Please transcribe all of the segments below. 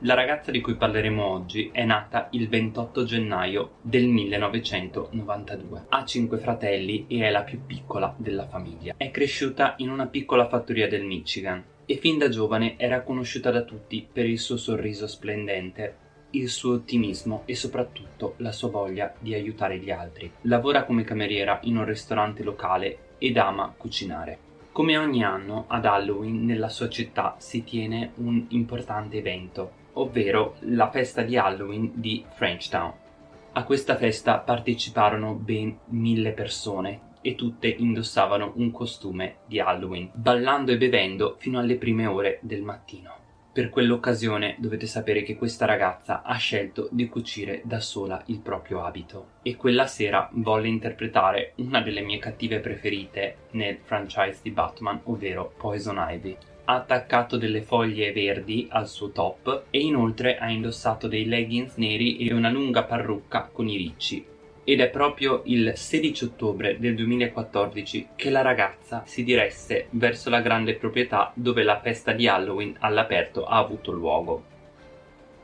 La ragazza di cui parleremo oggi è nata il 28 gennaio del 1992. Ha cinque fratelli e è la più piccola della famiglia. È cresciuta in una piccola fattoria del Michigan e fin da giovane era conosciuta da tutti per il suo sorriso splendente, il suo ottimismo e soprattutto la sua voglia di aiutare gli altri. Lavora come cameriera in un ristorante locale ed ama cucinare. Come ogni anno ad Halloween nella sua città si tiene un importante evento, ovvero la festa di Halloween di Frenchtown. A questa festa parteciparono ben mille persone e tutte indossavano un costume di Halloween, ballando e bevendo fino alle prime ore del mattino. Per quell'occasione dovete sapere che questa ragazza ha scelto di cucire da sola il proprio abito e quella sera volle interpretare una delle mie cattive preferite nel franchise di Batman, ovvero Poison Ivy ha attaccato delle foglie verdi al suo top e inoltre ha indossato dei leggings neri e una lunga parrucca con i ricci. Ed è proprio il 16 ottobre del 2014 che la ragazza si diresse verso la grande proprietà dove la festa di Halloween all'aperto ha avuto luogo.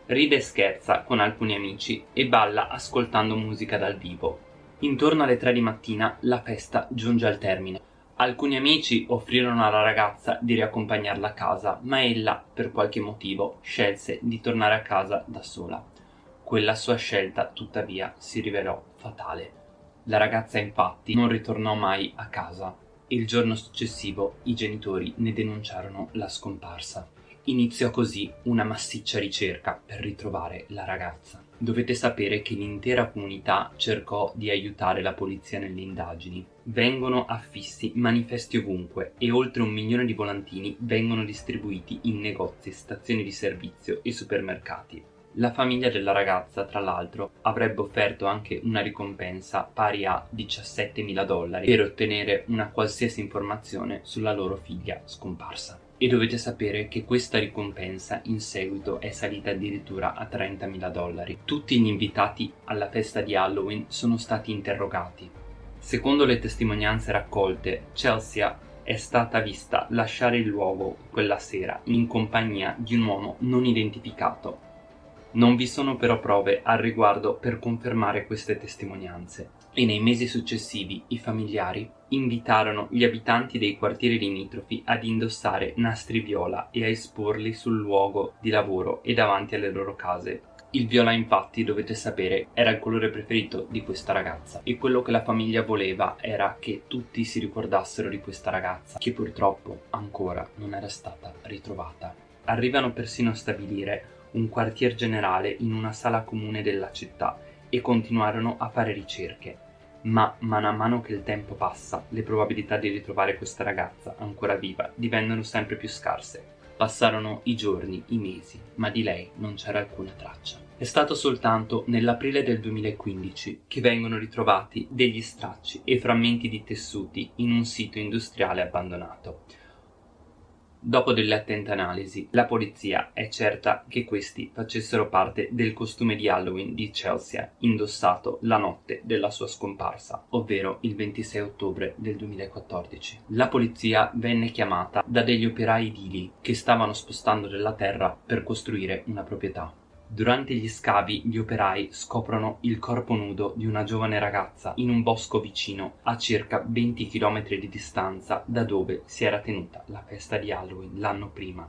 Ride e scherza con alcuni amici e balla ascoltando musica dal vivo. Intorno alle 3 di mattina la festa giunge al termine. Alcuni amici offrirono alla ragazza di riaccompagnarla a casa, ma ella, per qualche motivo, scelse di tornare a casa da sola. Quella sua scelta, tuttavia, si rivelò fatale. La ragazza infatti non ritornò mai a casa il giorno successivo i genitori ne denunciarono la scomparsa. Iniziò così una massiccia ricerca per ritrovare la ragazza. Dovete sapere che l'intera comunità cercò di aiutare la polizia nelle indagini. Vengono affissi manifesti ovunque e oltre un milione di volantini vengono distribuiti in negozi, stazioni di servizio e supermercati. La famiglia della ragazza, tra l'altro, avrebbe offerto anche una ricompensa pari a 17.000 dollari per ottenere una qualsiasi informazione sulla loro figlia scomparsa e dovete sapere che questa ricompensa in seguito è salita addirittura a 30.000 dollari. Tutti gli invitati alla festa di Halloween sono stati interrogati. Secondo le testimonianze raccolte, Chelsea è stata vista lasciare il luogo quella sera in compagnia di un uomo non identificato. Non vi sono però prove al riguardo per confermare queste testimonianze e nei mesi successivi i familiari invitarono gli abitanti dei quartieri limitrofi ad indossare nastri viola e a esporli sul luogo di lavoro e davanti alle loro case. Il viola infatti, dovete sapere, era il colore preferito di questa ragazza e quello che la famiglia voleva era che tutti si ricordassero di questa ragazza, che purtroppo ancora non era stata ritrovata. Arrivano persino a stabilire un quartier generale in una sala comune della città e continuarono a fare ricerche, ma man mano che il tempo passa le probabilità di ritrovare questa ragazza ancora viva divennero sempre più scarse. Passarono i giorni, i mesi, ma di lei non c'era alcuna traccia. È stato soltanto nell'aprile del 2015 che vengono ritrovati degli stracci e frammenti di tessuti in un sito industriale abbandonato. Dopo delle attente analisi, la polizia è certa che questi facessero parte del costume di Halloween di Chelsea indossato la notte della sua scomparsa, ovvero il 26 ottobre del 2014. La polizia venne chiamata da degli operai edili che stavano spostando della terra per costruire una proprietà. Durante gli scavi gli operai scoprono il corpo nudo di una giovane ragazza in un bosco vicino a circa 20 km di distanza da dove si era tenuta la festa di Halloween l'anno prima.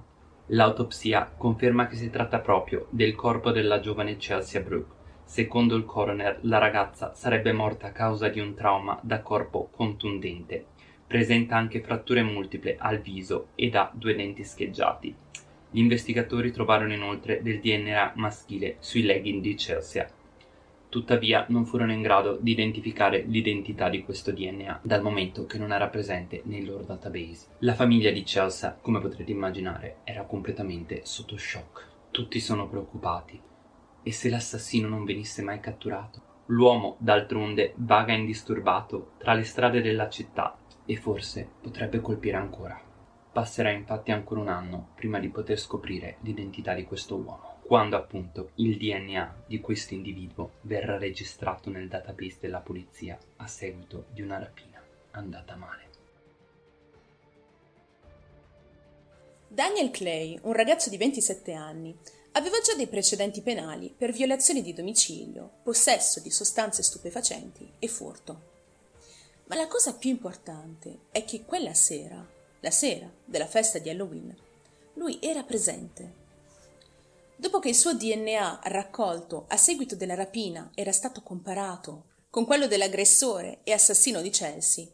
L'autopsia conferma che si tratta proprio del corpo della giovane Chelsea Brooke. Secondo il coroner, la ragazza sarebbe morta a causa di un trauma da corpo contundente. Presenta anche fratture multiple al viso ed ha due denti scheggiati. Gli investigatori trovarono inoltre del DNA maschile sui legging di Chelsea. Tuttavia non furono in grado di identificare l'identità di questo DNA, dal momento che non era presente nei loro database. La famiglia di Chelsea, come potrete immaginare, era completamente sotto shock. Tutti sono preoccupati. E se l'assassino non venisse mai catturato? L'uomo, d'altronde, vaga indisturbato tra le strade della città e forse potrebbe colpire ancora. Passerà infatti ancora un anno prima di poter scoprire l'identità di questo uomo, quando appunto il DNA di questo individuo verrà registrato nel database della polizia a seguito di una rapina andata male. Daniel Clay, un ragazzo di 27 anni, aveva già dei precedenti penali per violazione di domicilio, possesso di sostanze stupefacenti e furto. Ma la cosa più importante è che quella sera, la sera della festa di Halloween, lui era presente. Dopo che il suo DNA raccolto a seguito della rapina era stato comparato con quello dell'aggressore e assassino di Chelsea,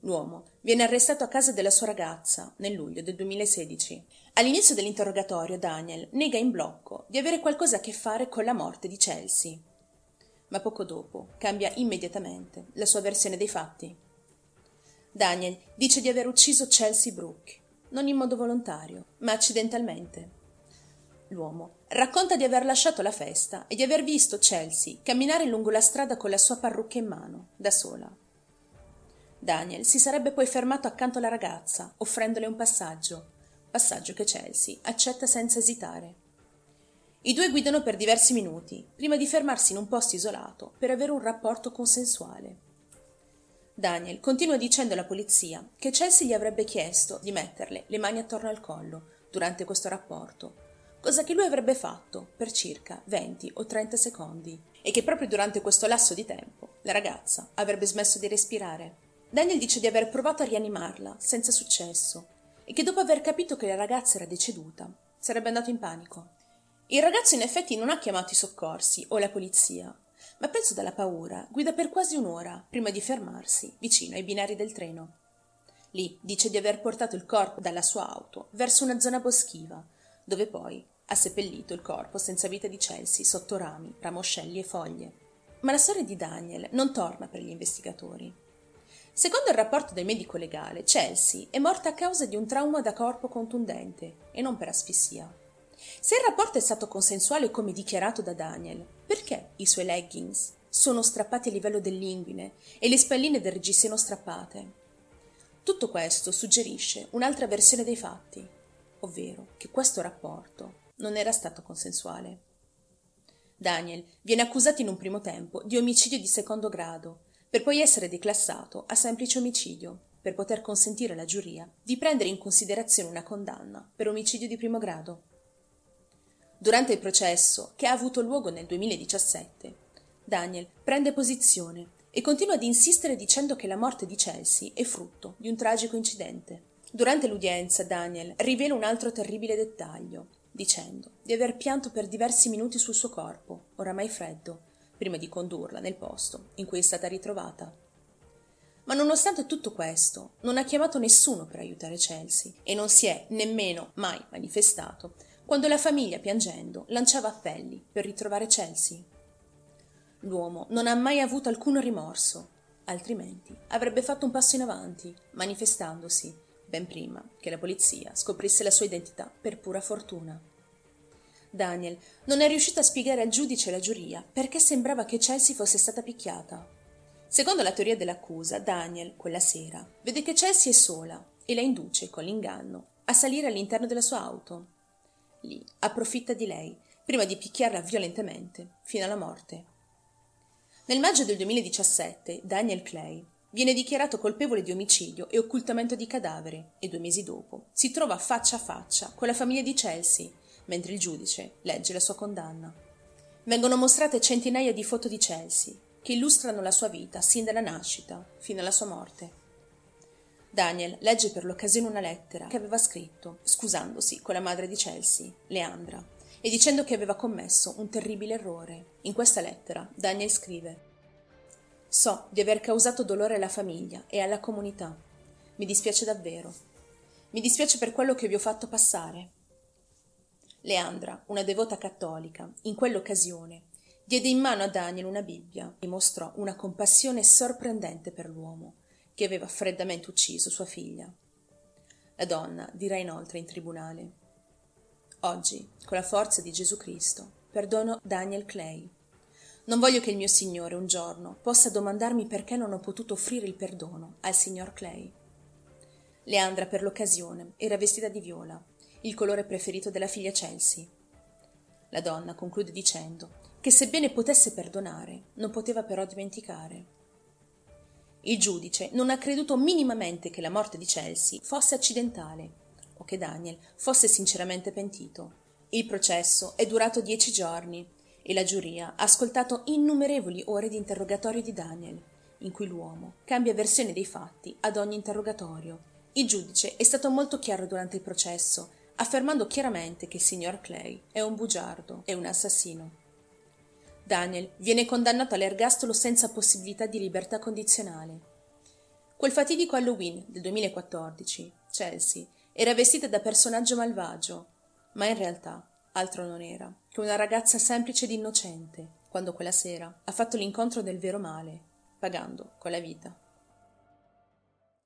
l'uomo viene arrestato a casa della sua ragazza nel luglio del 2016. All'inizio dell'interrogatorio Daniel nega in blocco di avere qualcosa a che fare con la morte di Chelsea ma poco dopo cambia immediatamente la sua versione dei fatti. Daniel dice di aver ucciso Chelsea Brooke, non in modo volontario, ma accidentalmente. L'uomo racconta di aver lasciato la festa e di aver visto Chelsea camminare lungo la strada con la sua parrucca in mano, da sola. Daniel si sarebbe poi fermato accanto alla ragazza, offrendole un passaggio, passaggio che Chelsea accetta senza esitare. I due guidano per diversi minuti, prima di fermarsi in un posto isolato per avere un rapporto consensuale. Daniel continua dicendo alla polizia che Chelsea gli avrebbe chiesto di metterle le mani attorno al collo durante questo rapporto, cosa che lui avrebbe fatto per circa 20 o 30 secondi e che proprio durante questo lasso di tempo la ragazza avrebbe smesso di respirare. Daniel dice di aver provato a rianimarla senza successo e che dopo aver capito che la ragazza era deceduta sarebbe andato in panico. Il ragazzo in effetti non ha chiamato i soccorsi o la polizia, ma preso dalla paura guida per quasi un'ora prima di fermarsi vicino ai binari del treno. Lì dice di aver portato il corpo dalla sua auto verso una zona boschiva, dove poi ha seppellito il corpo senza vita di Chelsea sotto rami, ramoscelli e foglie. Ma la storia di Daniel non torna per gli investigatori. Secondo il rapporto del medico legale, Chelsea è morta a causa di un trauma da corpo contundente e non per asfissia. Se il rapporto è stato consensuale come dichiarato da Daniel, perché i suoi leggings sono strappati a livello dell'inguine e le spalline del reggiseno strappate? Tutto questo suggerisce un'altra versione dei fatti, ovvero che questo rapporto non era stato consensuale. Daniel viene accusato in un primo tempo di omicidio di secondo grado, per poi essere declassato a semplice omicidio, per poter consentire alla giuria di prendere in considerazione una condanna per omicidio di primo grado. Durante il processo, che ha avuto luogo nel 2017, Daniel prende posizione e continua ad insistere dicendo che la morte di Chelsea è frutto di un tragico incidente. Durante l'udienza, Daniel rivela un altro terribile dettaglio, dicendo di aver pianto per diversi minuti sul suo corpo, oramai freddo, prima di condurla nel posto in cui è stata ritrovata. Ma nonostante tutto questo, non ha chiamato nessuno per aiutare Chelsea e non si è nemmeno mai manifestato quando la famiglia, piangendo, lanciava appelli per ritrovare Chelsea. L'uomo non ha mai avuto alcun rimorso, altrimenti avrebbe fatto un passo in avanti, manifestandosi ben prima che la polizia scoprisse la sua identità per pura fortuna. Daniel non è riuscito a spiegare al giudice e alla giuria perché sembrava che Chelsea fosse stata picchiata. Secondo la teoria dell'accusa, Daniel, quella sera, vede che Chelsea è sola e la induce, con l'inganno, a salire all'interno della sua auto. Lì approfitta di lei, prima di picchiarla violentemente, fino alla morte. Nel maggio del 2017 Daniel Clay viene dichiarato colpevole di omicidio e occultamento di cadavere e due mesi dopo si trova faccia a faccia con la famiglia di Chelsea, mentre il giudice legge la sua condanna. Vengono mostrate centinaia di foto di Chelsea, che illustrano la sua vita sin dalla nascita fino alla sua morte. Daniel legge per l'occasione una lettera che aveva scritto, scusandosi con la madre di Chelsea, Leandra, e dicendo che aveva commesso un terribile errore. In questa lettera Daniel scrive So di aver causato dolore alla famiglia e alla comunità. Mi dispiace davvero. Mi dispiace per quello che vi ho fatto passare. Leandra, una devota cattolica, in quell'occasione diede in mano a Daniel una Bibbia e mostrò una compassione sorprendente per l'uomo che aveva freddamente ucciso sua figlia. La donna dirà inoltre in tribunale Oggi, con la forza di Gesù Cristo, perdono Daniel Clay. Non voglio che il mio Signore un giorno possa domandarmi perché non ho potuto offrire il perdono al signor Clay. Leandra per l'occasione era vestita di viola, il colore preferito della figlia Chelsea. La donna conclude dicendo che sebbene potesse perdonare, non poteva però dimenticare. Il giudice non ha creduto minimamente che la morte di Chelsea fosse accidentale o che Daniel fosse sinceramente pentito Il processo è durato dieci giorni e la giuria ha ascoltato innumerevoli ore di interrogatorio di Daniel, in cui l'uomo cambia versione dei fatti ad ogni interrogatorio. Il giudice è stato molto chiaro durante il processo, affermando chiaramente che il signor Clay è un bugiardo e un assassino. Daniel viene condannato all'ergastolo senza possibilità di libertà condizionale. Quel fatidico Halloween del 2014, Chelsea era vestita da personaggio malvagio, ma in realtà altro non era che una ragazza semplice ed innocente, quando quella sera ha fatto l'incontro del vero male, pagando con la vita.